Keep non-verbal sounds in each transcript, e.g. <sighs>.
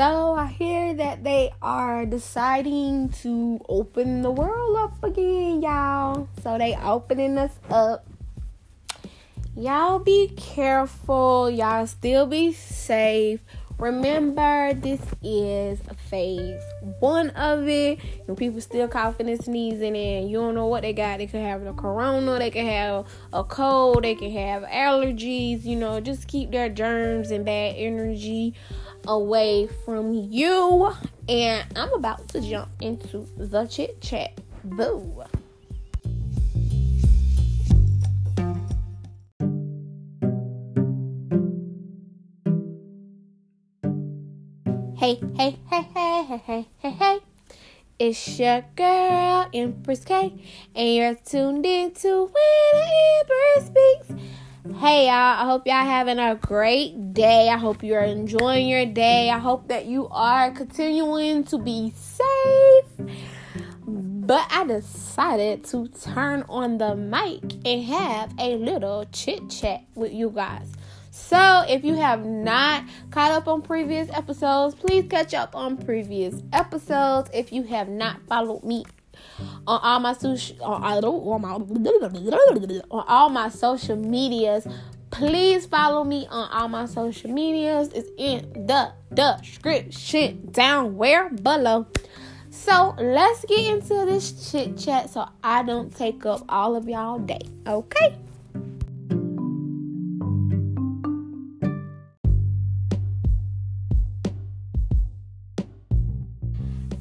So I hear that they are deciding to open the world up again, y'all. So they opening us up. Y'all be careful. Y'all still be safe. Remember, this is phase one of it. And people still coughing and sneezing, and you don't know what they got. They could have the corona, they could have a cold, they could have allergies. You know, just keep their germs and bad energy away from you. And I'm about to jump into the chit chat. Boo. Hey, hey, hey, hey, hey, hey, hey, hey. It's your girl, Empress K, and you're tuned in to When Empress Speaks. Hey, y'all, I hope y'all having a great day. I hope you're enjoying your day. I hope that you are continuing to be safe. But I decided to turn on the mic and have a little chit chat with you guys. So, if you have not caught up on previous episodes, please catch up on previous episodes. If you have not followed me on all my social on, on, all my social medias, please follow me on all my social medias. It's in the description down where below. So let's get into this chit chat so I don't take up all of y'all day. Okay.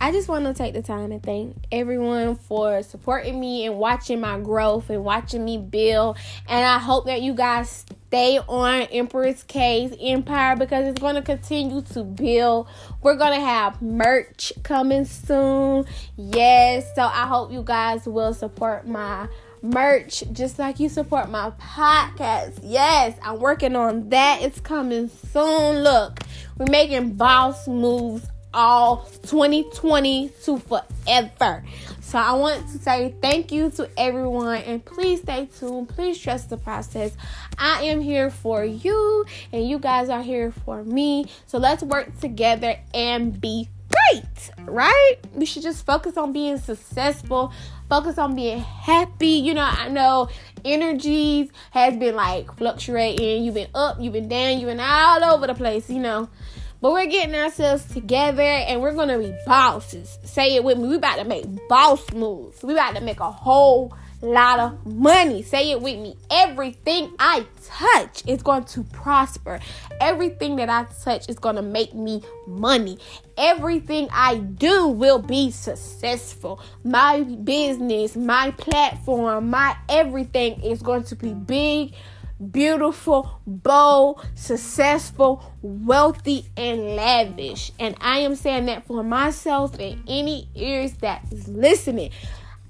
I just want to take the time and thank everyone for supporting me and watching my growth and watching me build. And I hope that you guys stay on Empress K's Empire because it's going to continue to build. We're going to have merch coming soon. Yes. So I hope you guys will support my merch just like you support my podcast. Yes, I'm working on that. It's coming soon. Look, we're making boss moves all 2020 to forever. So I want to say thank you to everyone and please stay tuned. Please trust the process. I am here for you and you guys are here for me. So let's work together and be great, right? We should just focus on being successful, focus on being happy. You know, I know energies has been like fluctuating. You've been up, you've been down, you've been all over the place, you know. But we're getting ourselves together and we're gonna be bosses. Say it with me. We about to make boss moves. We about to make a whole lot of money. Say it with me. Everything I touch is going to prosper. Everything that I touch is going to make me money. Everything I do will be successful. My business, my platform, my everything is going to be big beautiful, bold, successful, wealthy, and lavish. And I am saying that for myself and any ears that is listening.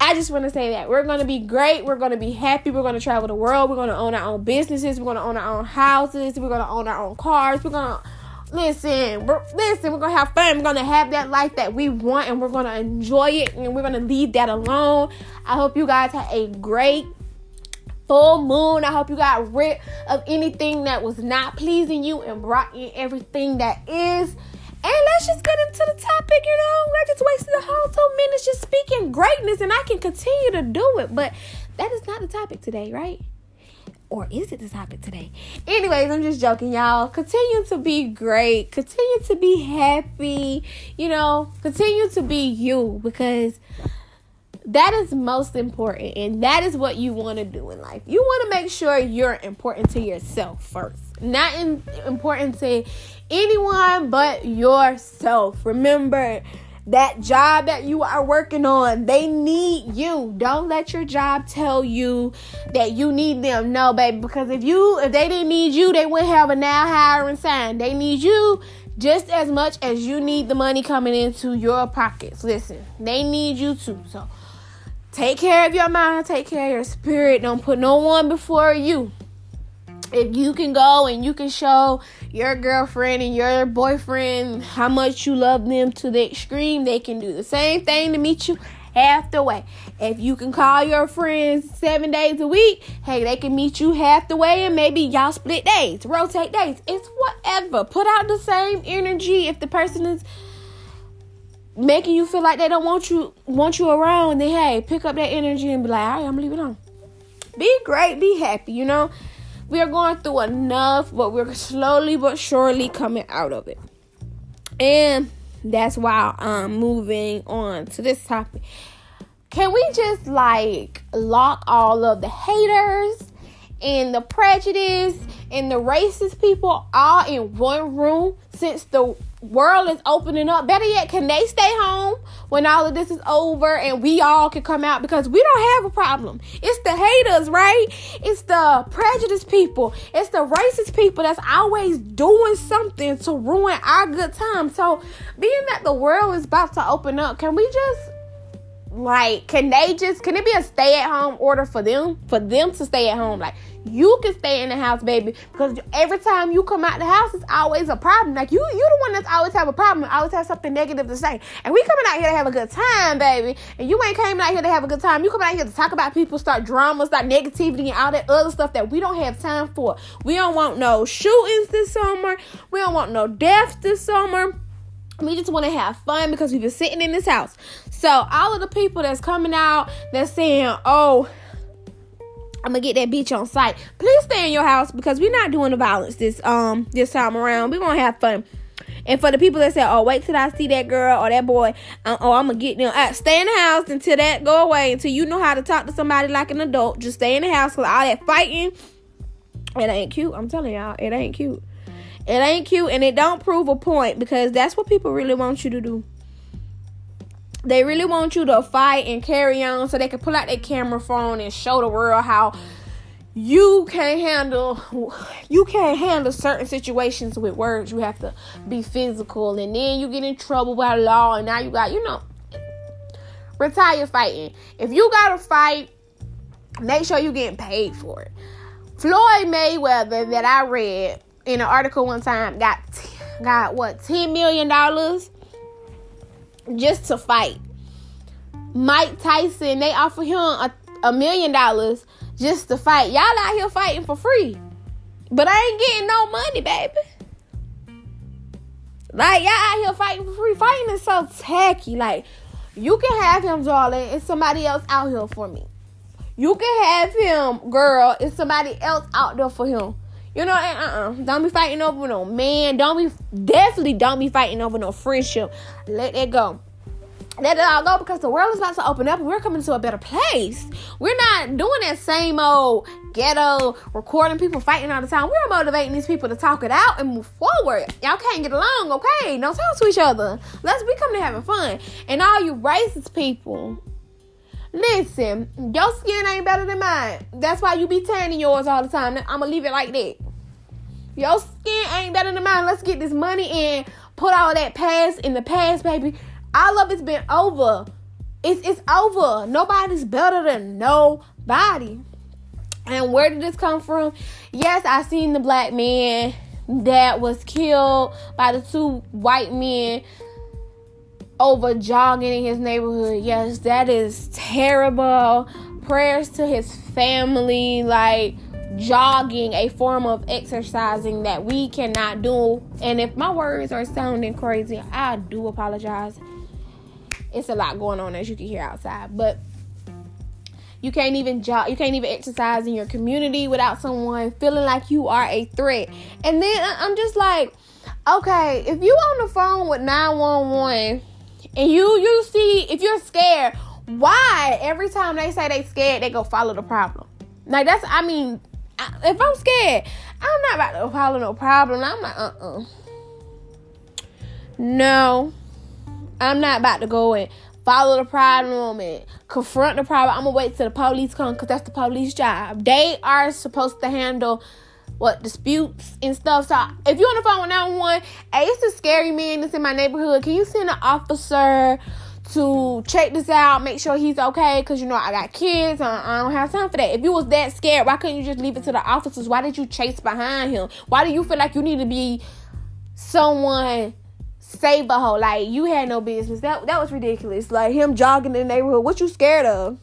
I just want to say that we're going to be great. We're going to be happy. We're going to travel the world. We're going to own our own businesses. We're going to own our own houses. We're going to own our own cars. We're going to listen. We're, listen. We're to have fun. We're to have that life that we want, and we're to enjoy it, and we're to leave that alone. I hope you guys have a great full moon. I hope you got rid of anything that was not pleasing you and brought in everything that is. And let's just get into the topic, you know. I just wasted the whole two minutes just speaking greatness, and I can continue to do it, but that is not the topic today, right? Or is it the topic today? Anyways, I'm just joking, y'all. Continue to be great. Continue to be happy. You know, continue to be you because that is most important and that is what you want to do in life. You want to make sure you're important to yourself first not in, important to anyone but yourself. Remember that job that you are working on they need you. Don't let your job tell you that you need them. No baby because if you if they didn't need you they wouldn't have a now hiring sign. They need you just as much as you need the money coming into your pockets. Listen they need you too so Take care of your mind, take care of your spirit. Don't put no one before you. If you can go and you can show your girlfriend and your boyfriend how much you love them to the extreme, they can do the same thing to meet you half the way. If you can call your friends seven days a week, hey, they can meet you half the way and maybe y'all split days, rotate days. It's whatever. Put out the same energy if the person is making you feel like they don't want you want you around, then hey, pick up that energy and be like, all right, I'm it on. Be great, be happy, you know. We are going through enough, but we're slowly but surely coming out of it. And that's why I'm moving on to this topic. Can we just like lock all of the haters and the prejudice and the racist people all in one room since the world is opening up. Better yet, can they stay home when all of this is over and we all can come out because we don't have a problem. It's the haters, right? It's the prejudiced people. It's the racist people that's always doing something to ruin our good time. So, being that the world is about to open up, can we just like can they just can it be a stay at home order for them for them to stay at home? Like you can stay in the house baby because every time you come out the house it's always a problem. Like you you the one that's always have a problem always have something negative to say. And we coming out here to have a good time baby. And you ain't came out here to have a good time. You coming out here to talk about people start drama start negativity and all that other stuff that we don't have time for. We don't want no shootings this summer. We don't want no deaths this summer we just want to have fun because we've been sitting in this house. So all of the people that's coming out, that's saying, "Oh, I'm gonna get that bitch on site." Please stay in your house because we're not doing the violence this um this time around. We're gonna have fun. And for the people that say, "Oh, wait till I see that girl or that boy," uh, oh, I'm gonna get them. Uh, stay in the house until that go away. Until you know how to talk to somebody like an adult. Just stay in the house because all that fighting, it ain't cute. I'm telling y'all, it ain't cute. It ain't cute and it don't prove a point because that's what people really want you to do. They really want you to fight and carry on so they can pull out their camera phone and show the world how you can't handle you can't handle certain situations with words. You have to be physical and then you get in trouble by law and now you got, you know, retire fighting. If you gotta fight, make sure you getting paid for it. Floyd Mayweather that I read in an article one time got got what 10 million dollars just to fight. Mike Tyson, they offer him a, a million dollars just to fight. Y'all out here fighting for free. But I ain't getting no money, baby. Like y'all out here fighting for free. Fighting is so tacky. Like you can have him, darling, and somebody else out here for me. You can have him, girl, and somebody else out there for him. You know, eh, uh-uh. Don't be fighting over no man. Don't be definitely don't be fighting over no friendship. Let that go. Let it all go because the world is about to open up and we're coming to a better place. We're not doing that same old ghetto recording people fighting all the time. We're motivating these people to talk it out and move forward. Y'all can't get along, okay? Don't talk to each other. Let's be coming to having fun. And all you racist people, Listen, your skin ain't better than mine. That's why you be tanning yours all the time. I'm gonna leave it like that. Your skin ain't better than mine. Let's get this money in. put all that past in the past, baby. All of it's been over. It's it's over. Nobody's better than nobody. And where did this come from? Yes, I seen the black man that was killed by the two white men over jogging in his neighborhood. Yes, that is terrible. Prayers to his family, like jogging, a form of exercising that we cannot do. And if my words are sounding crazy, I do apologize. It's a lot going on as you can hear outside, but you can't even jog, you can't even exercise in your community without someone feeling like you are a threat. And then I'm just like, okay, if you on the phone with 911 and you you see if you're scared, why every time they say they scared, they go follow the problem? Like that's I mean, if I'm scared, I'm not about to follow no problem. I'm like, uh uh No, I'm not about to go and follow the problem and confront the problem. I'm gonna wait till the police come because that's the police job. They are supposed to handle what disputes and stuff. So if you're on the phone with 911, hey, it's a scary man that's in my neighborhood. Can you send an officer to check this out, make sure he's okay? Because you know I got kids. I, I don't have time for that. If you was that scared, why couldn't you just leave it to the officers? Why did you chase behind him? Why do you feel like you need to be someone save a hoe. Like you had no business. That that was ridiculous. Like him jogging in the neighborhood. What you scared of?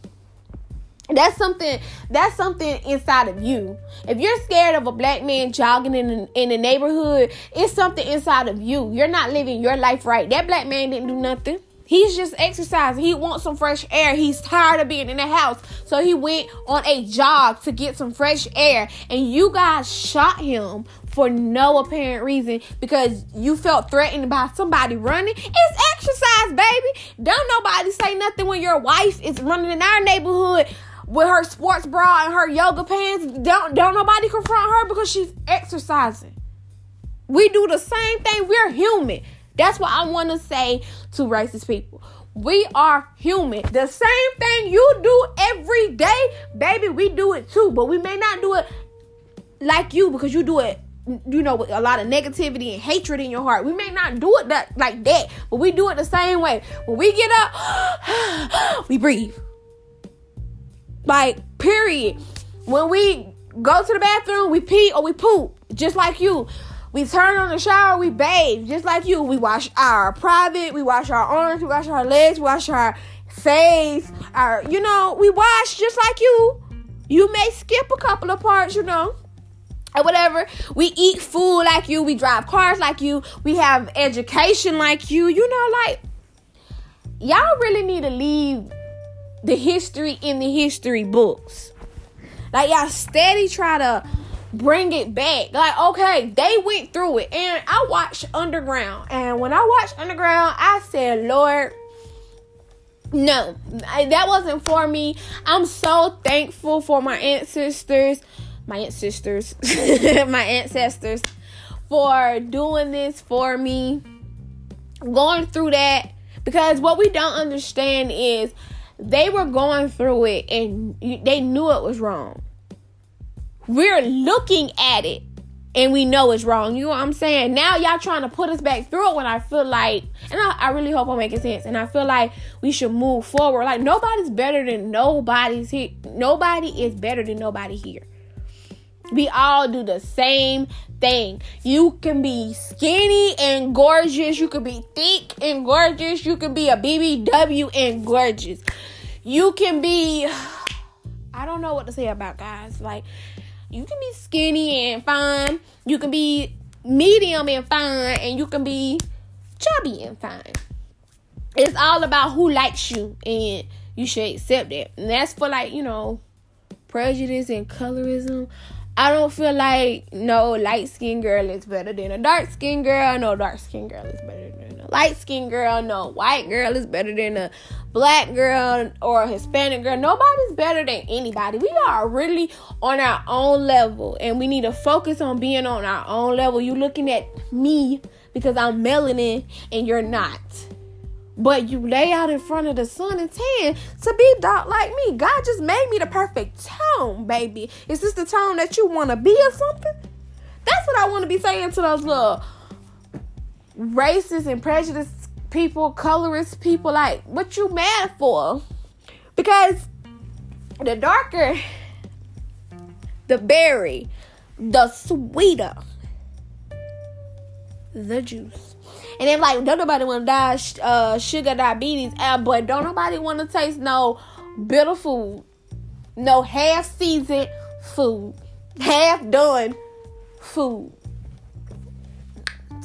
That's something. That's something inside of you. If you're scared of a black man jogging in in the neighborhood, it's something inside of you. You're not living your life right. That black man didn't do nothing. He's just exercising. He wants some fresh air. He's tired of being in the house. So he went on a jog to get some fresh air. And you guys shot him for no apparent reason because you felt threatened by somebody running. It's exercise, baby. Don't nobody say nothing when your wife is running in our neighborhood with her sports bra and her yoga pants. Don't don't nobody confront her because she's exercising. We do the same thing. We're human. That's what I want to say to racist people. We are human. The same thing you do every day, baby, we do it too. But we may not do it like you because you do it, you know, with a lot of negativity and hatred in your heart. We may not do it that like that, but we do it the same way. When we get up, <gasps> we breathe. Like, period. When we go to the bathroom, we pee or we poop, just like you. We turn on the shower, we bathe, just like you. We wash our private, we wash our arms, we wash our legs, we wash our face, our, you know, we wash just like you. You may skip a couple of parts, you know, or whatever. We eat food like you, we drive cars like you, we have education like you, you know, like, y'all really need to leave the history in the history books. Like, y'all steady try to bring it back. Like, okay, they went through it. And I watched Underground. And when I watched Underground, I said, Lord, no, that wasn't for me. I'm so thankful for my ancestors, my ancestors, <laughs> my ancestors for doing this for me, going through that. Because what we don't understand is they were going through it and they knew it was wrong we're looking at it and we know it's wrong. You know what I'm saying? Now y'all trying to put us back through it when I feel like, and I, I, really hope I'm making sense. And I feel like we should move forward. Like nobody's better than nobody's here. Nobody is better than nobody here. We all do the same thing. You can be skinny and gorgeous. You can be thick and gorgeous. You can be a BBW and gorgeous. You can be, <sighs> I don't know what to say about guys. Like, you can be skinny and fine. You can be medium and fine. And you can be chubby and fine. It's all about who likes you. And you should accept that. And that's for like, you know, prejudice and colorism. I don't feel like no light skinned girl is better than a dark skinned girl. No dark skinned girl is better than a light skinned girl. No white girl is better than a black girl or a Hispanic girl. Nobody's better than anybody. We are really on our own level and we need to focus on being on our own level. You looking at me because I'm melanin and you're not. But you lay out in front of the sun and tan to be dark like me. God just made me the perfect tone, baby. Is this the tone that you want to be or something? That's what I want to be saying to those little racist and prejudiced people, colorist people. Like, what you mad for? Because the darker the berry, the sweeter the juice. And then like, don't nobody want to die uh, sugar diabetes, uh, but don't nobody want to taste no bitter food, no half seasoned food, half done food.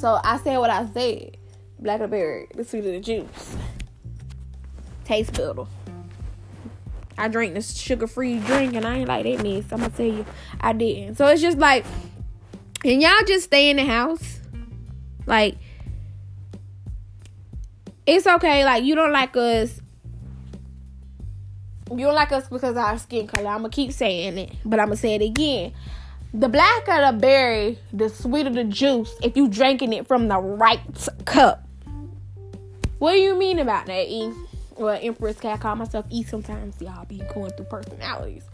So I said what I said. Blackberry, the sweet of the juice. Taste better. I drink this sugar free drink and I ain't like that mess. I'm gonna tell you, I didn't. So it's just like, and y'all just stay in the house. Like, it's okay. Like you don't like us. You don't like us because our skin color. I'm gonna keep saying it, but I'm gonna say it again. The blacker the berry, the sweeter the juice. If you drinking it from the right cup. What do you mean about that, E? Well, Empress cat call myself E sometimes. Y'all be going through personalities.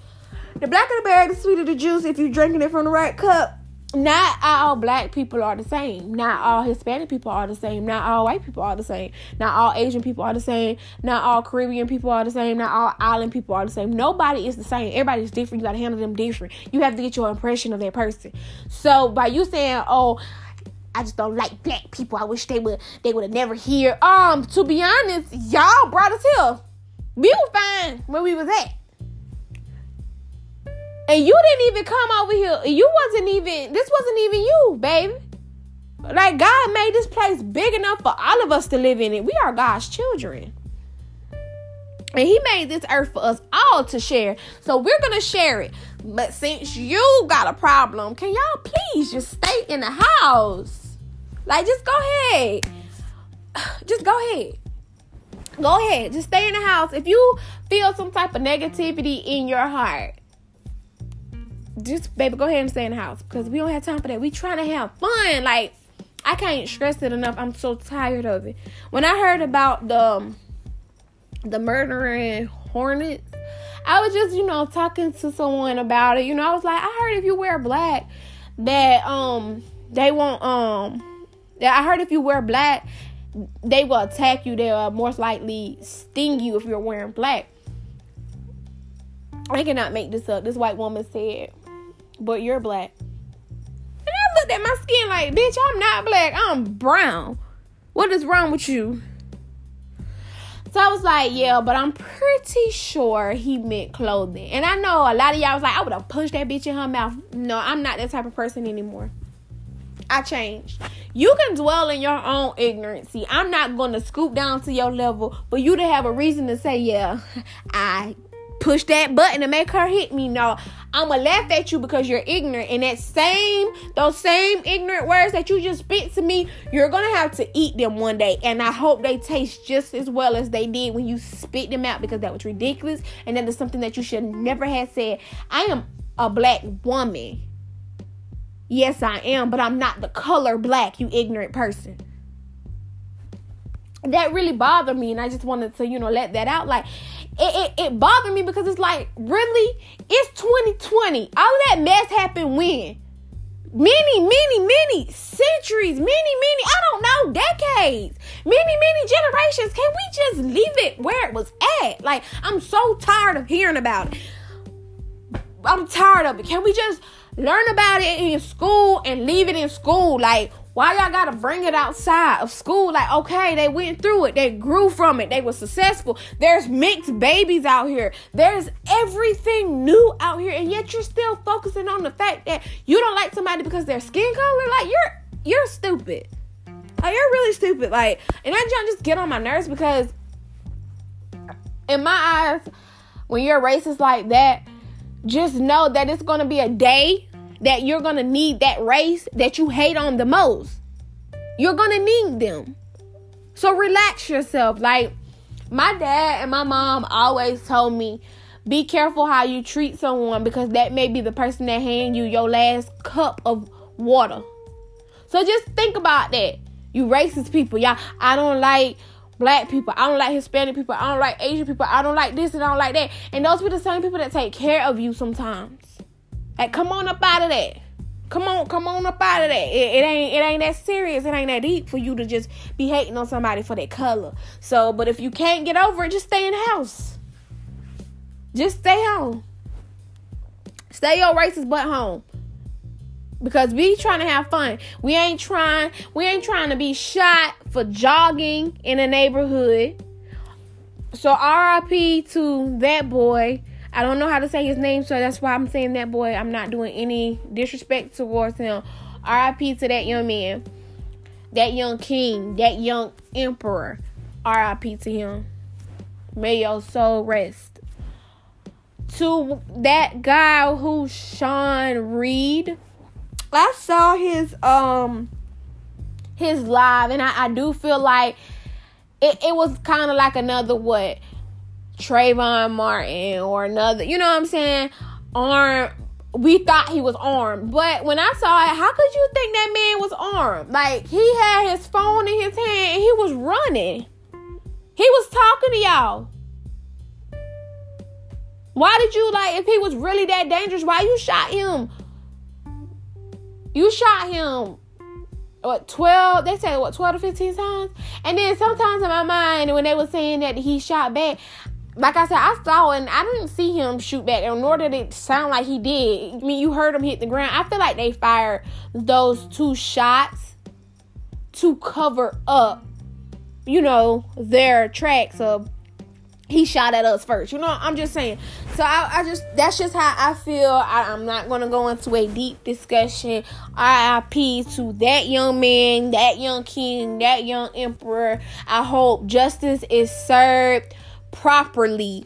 The blacker the berry, the sweeter the juice. If you drinking it from the right cup not all black people are the same. Not all Hispanic people are the same. Not all white people are the same. Not all Asian people are the same. Not all Caribbean people are the same. Not all island people are the same. Nobody is the same. Everybody's different. You gotta handle them different. You have to get your impression of that person. So by you saying, "Oh," I just don't like black people. I wish they would they would have never here. Um, to be honest, y'all brought us here. We were fine where we was at. And you didn't even come over here. You wasn't even this wasn't even you, baby. Like God made this place big enough for all of us to live in it. We are God's children. And he made this earth for us all to share. So we're going to share it. But since you got a problem, can y'all please just stay in the house? Like, just go ahead. <sighs> Just go ahead. Go ahead. Just stay in the house. If you feel some type of negativity in your heart, just, baby, go ahead and stay in the house because we don't have time for that. We trying to have fun. Like, I can't stress it enough. I'm so tired of it. When I heard about the um, the murdering hornets, I was just, you know, talking to someone about it. You know, I was like, I heard if you wear black, that um they won't um that I heard if you wear black, they will attack you. They'll most likely sting you if you're wearing black. I cannot make this up. This white woman said, but you're black. And I looked at my skin like, bitch, I'm not black. I'm brown. What is wrong with you? So I was like, yeah, but I'm pretty sure he meant clothing. And I know a lot of y'all was like, I would have punched that bitch in her mouth. No, I'm not that type of person anymore. I changed. You can dwell in your own ignorance. I'm not going to scoop down to your level but you to have a reason to say, yeah, <laughs> I push that button to make her hit me. No, I'ma laugh at you because you're ignorant. And that same, those same ignorant words that you just spit to me, you're gonna have to eat them one day. And I hope they taste just as well as they did when you spit them out because that was ridiculous. And that is something that you should never have said. I am a black woman. Yes, I am, but I'm not the color black, you ignorant person that really bothered me and i just wanted to you know let that out like it, it, it bothered me because it's like, really? It's 2020. All that mess happened when? Many, many, many centuries, many, many, I don't know, decades, many, many generations. Can we just leave it where it was at? Like, I'm so tired of hearing about it. I'm tired of it. Can we just learn about it in school and leave it in school? Like, why y'all gotta bring it outside of school? Like, okay, they went through it, they grew from it, they were successful. There's mixed babies out here, there's everything new out here, and yet you're still focusing on the fact that you don't like somebody because their skin color. Like, you're you're stupid. Like, you're really stupid. Like, and that just get on my nerves because, in my eyes, when you're racist like that, just know that it's gonna be a day that you're gonna need that race that you hate on the most. You're gonna need them. So relax yourself. Like my dad and my mom always told me, be careful how you treat someone because that may be the person that hand you your last cup of water. So just think about that. You racist people, y'all. I don't like black people. I don't like Hispanic people. I don't like Asian people. I don't like this and I don't like that. And those be the same people that take care of you sometimes. Like, come on up out of that. Come on, come on up out of that. It, it, ain't it ain't that serious. It ain't that deep for you to just be hating on somebody for their color. So, but if you can't get over it, just stay in the house. Just stay home. Stay your racist butt home. Because we trying to have fun. We ain't trying, we ain't trying to be shot for jogging in a neighborhood. So RIP to that boy I don't know how to say his name, so that's why I'm saying that boy. I'm not doing any disrespect towards him. RIP to that young man, that young king, that young emperor. RIP to him. May your soul rest. To that guy who Sean Reed, I saw his um his live, and I, I do feel like it, it was kind of like another what Trayvon Martin or another, you know what I'm saying? Armed. We thought he was armed, but when I saw it, how could you think that man was armed? Like he had his phone in his hand and he was running. He was talking to y'all. Why did you like if he was really that dangerous? Why you shot him? You shot him what 12 they said what 12 to 15 times and then sometimes in my mind when they were saying that he shot back like I said, I saw and I didn't see him shoot back, and nor did it sound like he did. I mean, you heard him hit the ground. I feel like they fired those two shots to cover up, you know, their tracks of he shot at us first. You know, I'm just saying. So I, I just that's just how I feel. I, am not gonna go into a deep discussion. RIP to that young man, that young king, that young emperor. I hope justice is served properly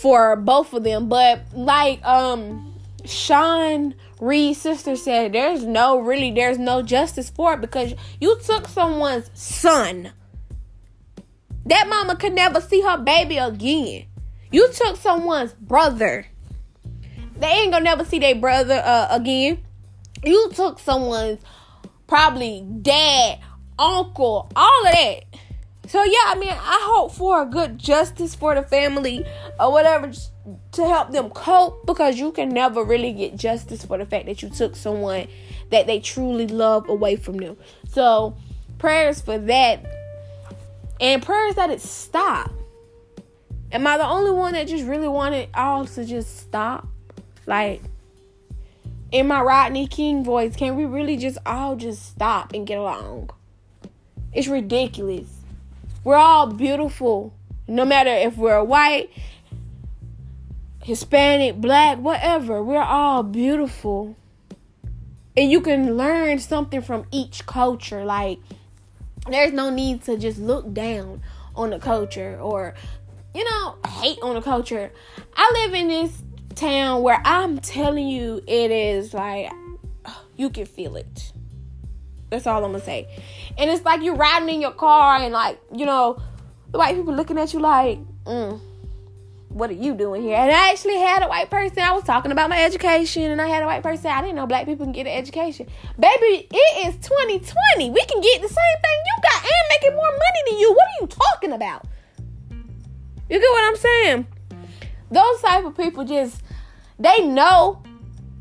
for both of them. But like um Sean Reed's sister said, there's no really there's no justice for it because you took someone's son that mama could never see her baby again. You took someone's brother. They ain't gonna never see their brother uh, again. You took someone's probably dad, uncle, all of that. So yeah, I mean, I hope for a good justice for the family or whatever to help them cope because you can never really get justice for the fact that you took someone that they truly love away from them. So prayers for that and prayers that it stop. Am I the only one that just really wanted all to just stop? Like, in my Rodney King voice, can we really just all just stop and get along? It's ridiculous. We're all beautiful. No matter if we're white, Hispanic, black, whatever, we're all beautiful. And you can learn something from each culture. Like, there's no need to just look down on the culture or you know hate on the culture i live in this town where i'm telling you it is like you can feel it that's all i'm gonna say and it's like you're riding in your car and like you know the white people looking at you like mm what are you doing here? And I actually had a white person. I was talking about my education, and I had a white person. I didn't know black people can get an education. Baby, it is 2020. We can get the same thing you got and making more money than you. What are you talking about? You get what I'm saying? Those type of people just they know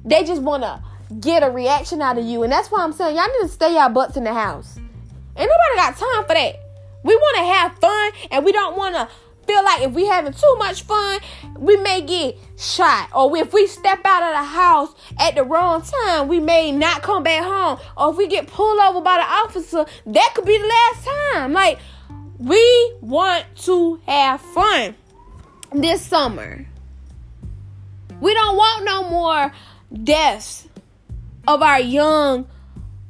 they just wanna get a reaction out of you, and that's why I'm saying y'all need to stay y'all butts in the house. Ain't nobody got time for that. We want to have fun, and we don't want to feel like if we having too much fun, we may get shot. Or if we step out of the house at the wrong time, we may not come back home. Or if we get pulled over by the officer, that could be the last time. Like, we want to have fun this summer. We don't want no more deaths of our young,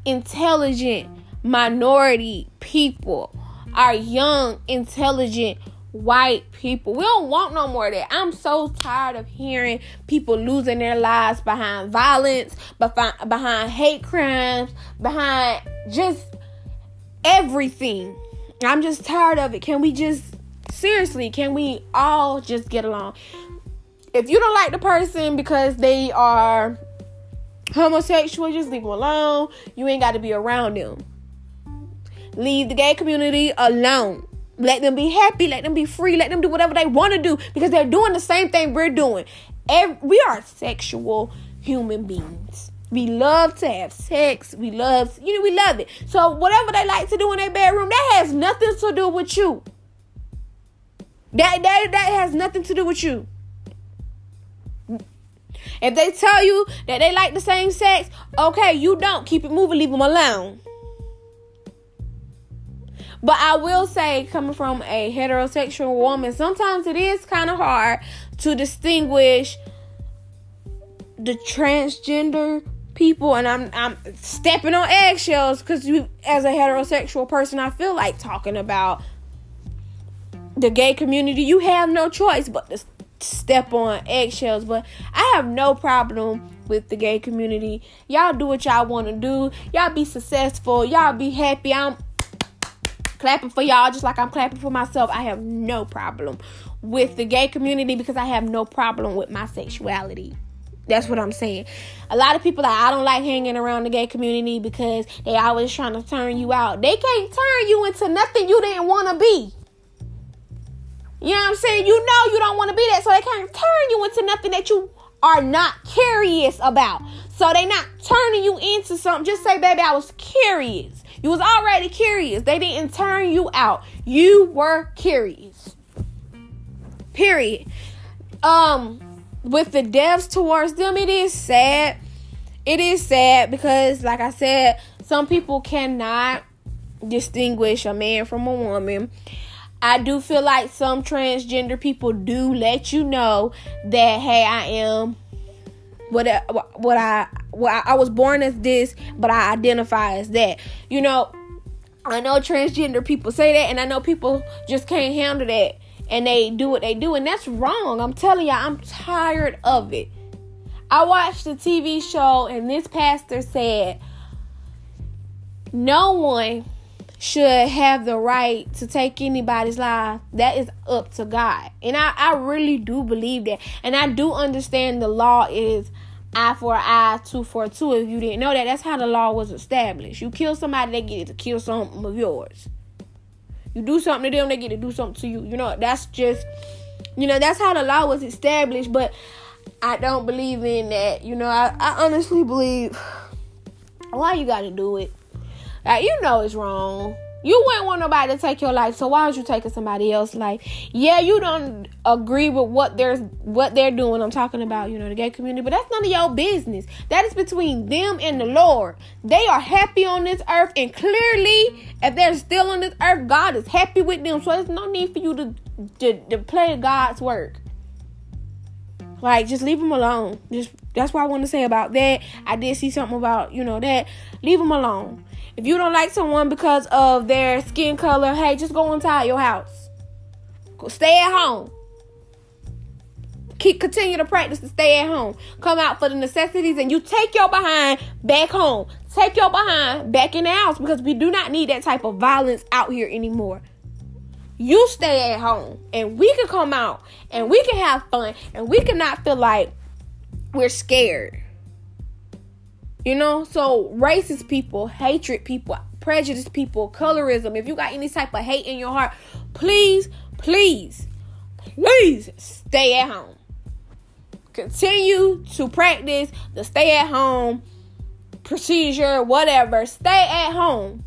intelligent minority people, our young, intelligent white people. We don't want no more of that. I'm so tired of hearing people losing their lives behind violence, behind, hate crimes, behind just everything. I'm just tired of it. Can we just seriously, can we all just get along? If you don't like the person because they are homosexual, just leave them alone. You ain't got to be around them. Leave the gay community alone. Let them be happy. Let them be free. Let them do whatever they want to do because they're doing the same thing we're doing. Every, we are sexual human beings. We love to have sex. We love, you know, we love it. So whatever they like to do in their bedroom, that has nothing to do with you. That that that has nothing to do with you. If they tell you that they like the same sex, okay, you don't. Keep it moving, leave them alone. But I will say, coming from a heterosexual woman, sometimes it is kind of hard to distinguish the transgender people. And I'm I'm stepping on eggshells because you as a heterosexual person I feel like talking about the gay community. You have no choice but to step on eggshells but I have no problem with the gay community y'all do what y'all want to do y'all be successful y'all be happy I'm clapping for y'all just like I'm clapping for myself. I have no problem with the gay community because I have no problem with my sexuality. That's what I'm saying. A lot of people like I don't like hanging around the gay community because they always trying to turn you out. They can't turn you into nothing you didn't want to be. You know what I'm saying? You know you don't want to be that, so they can't turn you into nothing that you are not curious about. So they not turning you into something. Just say, baby, I was curious. You was already curious. They didn't turn you out. You were curious. Period. Um, with the deaths towards them, it is sad. It is sad because, like I said, some people cannot distinguish a man from a woman. I do feel like some transgender people do let you know that hey, I am what what I what I was born as this, but I identify as that. You know, I know transgender people say that, and I know people just can't handle that, and they do what they do, and that's wrong. I'm telling y'all, I'm tired of it. I watched a TV show, and this pastor said, No one should have the right to take anybody's life. That is up to God. And I, I really do believe that. And I do understand the law is eye for eye, two for two. If you didn't know that, that's how the law was established. You kill somebody, they get to kill something of yours. You do something to them, they get to do something to you. You know, that's just, you know, that's how the law was established. But I don't believe in that. You know, I, I honestly believe <sighs> why you got to do it. Like, you know it's wrong. You wouldn't want nobody to take your life, so why would you take somebody else's life? Yeah, you don't agree with what they're what they're doing. I'm talking about, you know, the gay community, but that's none of your business. That is between them and the Lord. They are happy on this earth, and clearly, if they're still on this earth, God is happy with them. So there's no need for you to to, to play God's work. Like, just leave them alone. Just that's what I want to say about that. I did see something about you know that. Leave them alone. If you don't like someone because of their skin color, hey, just go inside your house. Stay at home. Keep continue to practice to stay at home. Come out for the necessities and you take your behind back home. Take your behind back in the house because we do not need that type of violence out here anymore. You stay at home and we can come out and we can have fun and we cannot feel like we're scared. You know, so racist people, hatred people, prejudiced people, colorism, if you got any type of hate in your heart, please, please, please stay at home. Continue to practice the stay at home procedure, whatever. Stay at home.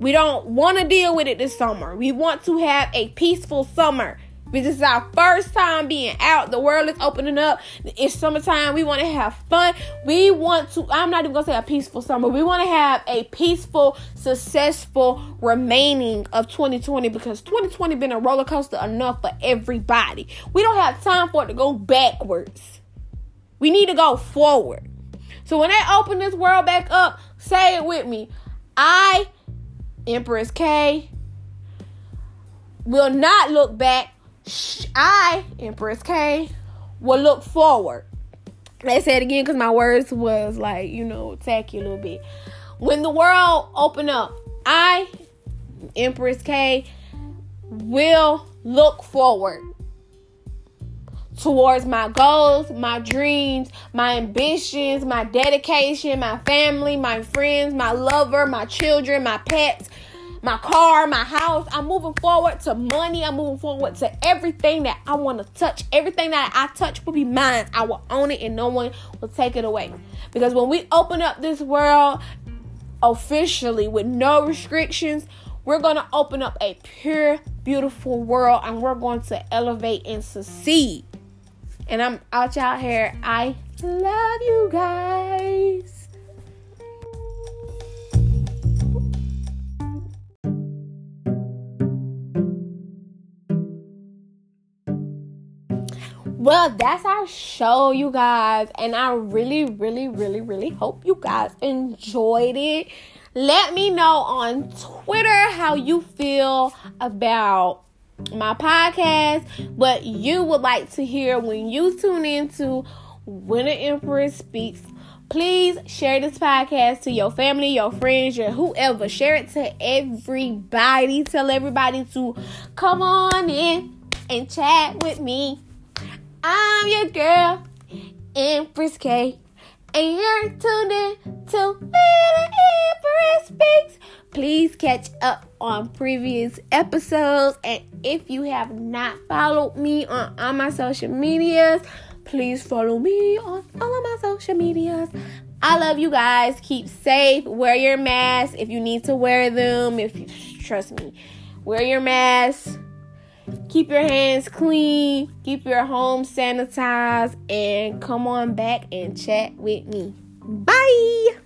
We don't want to deal with it this summer. We want to have a peaceful summer. This is our first time being out. The world is opening up. It's summertime. We want to have fun. We want to, I'm not even going to say a peaceful summer. We want to have a peaceful, successful remaining of 2020 because 2020 been a roller coaster enough for everybody. We don't have time for it to go backwards. We need to go forward. So when they open this world back up, say it with me. I, Empress K, will not look back I, Empress K, will look forward. Let's say it again because my words was like, you know, tacky a little bit. When the world open up, I, Empress K, will look forward towards my goals, my dreams, my ambitions, my dedication, my family, my friends, my lover, my children, my pets, my car, my house. I'm moving forward to money. I'm moving forward to everything that I want to touch. Everything that I touch will be mine. I will own it and no one will take it away. Because when we open up this world officially with no restrictions, we're going to open up a pure, beautiful world and we're going to elevate and succeed. And I'm out y'all here. I love you guys. Well, that's our show, you guys. And I really, really, really, really hope you guys enjoyed it. Let me know on Twitter how you feel about my podcast, what you would like to hear when you tune into When Empress Speaks. Please share this podcast to your family, your friends, your whoever. Share it to everybody. Tell everybody to come on in and chat with me. I'm your girl, Empress K, and you're tuned in to Little Empress Speaks. Please catch up on previous episodes, and if you have not followed me on all my social medias, please follow me on all of my social medias. I love you guys. Keep safe. Wear your mask if you need to wear them. If you trust me, wear your mask Keep your hands clean, keep your home sanitized, and come on back and chat with me. Bye.